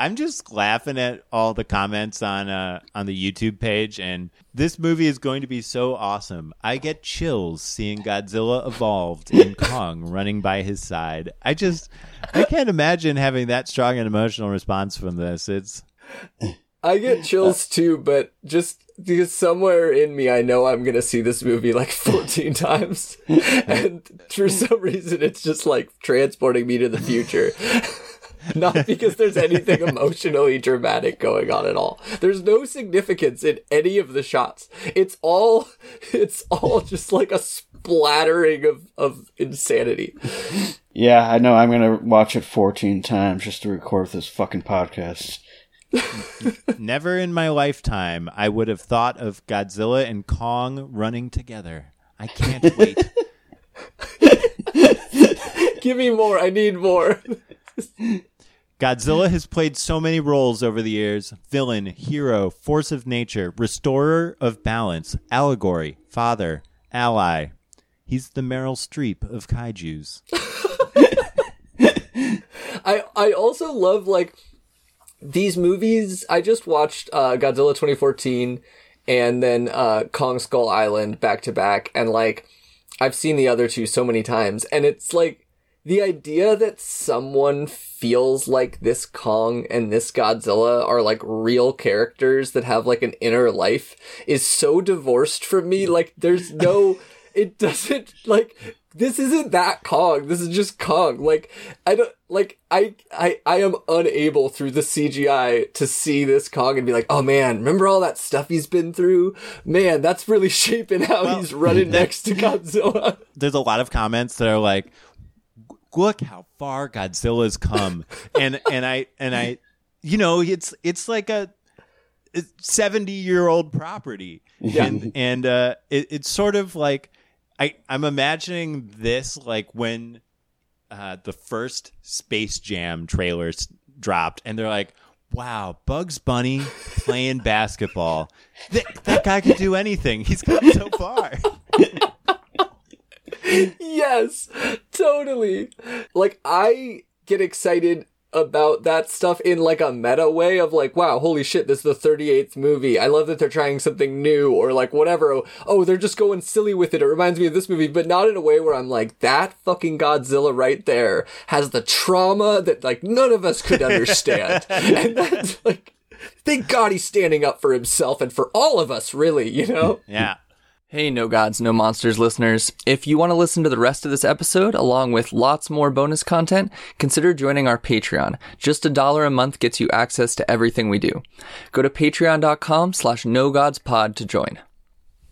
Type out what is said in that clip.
I'm just laughing at all the comments on uh, on the YouTube page, and this movie is going to be so awesome. I get chills seeing Godzilla evolved and Kong running by his side. I just I can't imagine having that strong an emotional response from this. It's I get chills too, but just because somewhere in me I know I'm gonna see this movie like 14 times, and for some reason it's just like transporting me to the future. Not because there's anything emotionally dramatic going on at all. There's no significance in any of the shots. It's all it's all just like a splattering of, of insanity. Yeah, I know. I'm gonna watch it 14 times just to record this fucking podcast. never in my lifetime I would have thought of Godzilla and Kong running together. I can't wait. Give me more. I need more. Godzilla has played so many roles over the years villain, hero, force of nature, restorer of balance, allegory, father, ally. He's the Meryl Streep of kaijus. I I also love like these movies. I just watched uh, Godzilla 2014 and then uh, Kong Skull Island back to back, and like I've seen the other two so many times, and it's like the idea that someone feels like this Kong and this Godzilla are like real characters that have like an inner life is so divorced from me. Like there's no, it doesn't like, this isn't that Kong. This is just Kong. Like, I don't, like, I, I, I am unable through the CGI to see this Kong and be like, oh man, remember all that stuff he's been through? Man, that's really shaping how Well, he's running next to Godzilla. There's a lot of comments that are like, "Look how far Godzilla's come," and and I and I, you know, it's it's like a seventy year old property, Yeah. and and uh, it, it's sort of like I I'm imagining this like when uh, the first Space Jam trailers dropped, and they're like. Wow, Bugs Bunny playing basketball. That, that guy could do anything. He's come so far. yes, totally. Like I get excited about that stuff in like a meta way of like, wow, holy shit, this is the 38th movie. I love that they're trying something new or like whatever. Oh, oh, they're just going silly with it. It reminds me of this movie, but not in a way where I'm like, that fucking Godzilla right there has the trauma that like none of us could understand. and that's like, thank God he's standing up for himself and for all of us, really, you know? Yeah. Hey, No Gods, No Monsters listeners. If you want to listen to the rest of this episode, along with lots more bonus content, consider joining our Patreon. Just a dollar a month gets you access to everything we do. Go to patreon.com slash no gods pod to join.